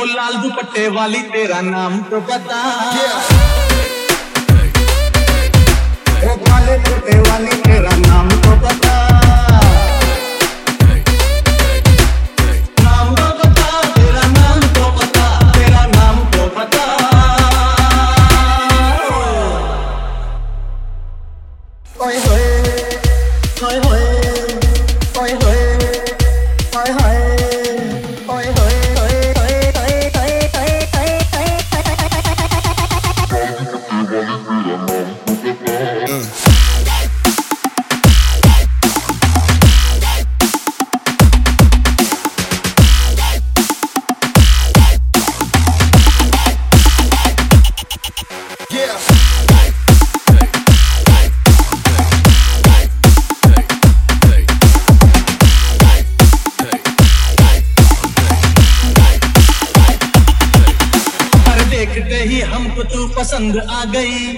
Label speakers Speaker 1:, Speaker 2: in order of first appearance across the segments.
Speaker 1: छोटे वाली तेरा नाम तो बता
Speaker 2: ओ काले छोटे वाली तेरा नाम तो
Speaker 1: नाम तो तेरा नाम तो तेरा नाम तो Yeah. ही हमको तू पसंद आ गई।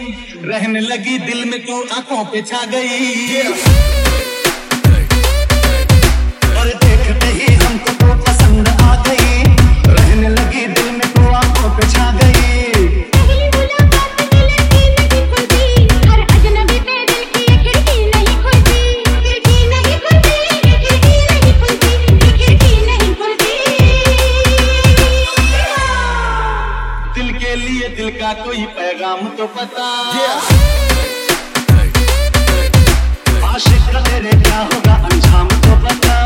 Speaker 1: रहने लगी दिल में तू आँखों पे छा गई।
Speaker 3: का
Speaker 1: कोई पैगाम तो पता।
Speaker 2: आशिक का तेरे क्या होगा अंजाम तो बता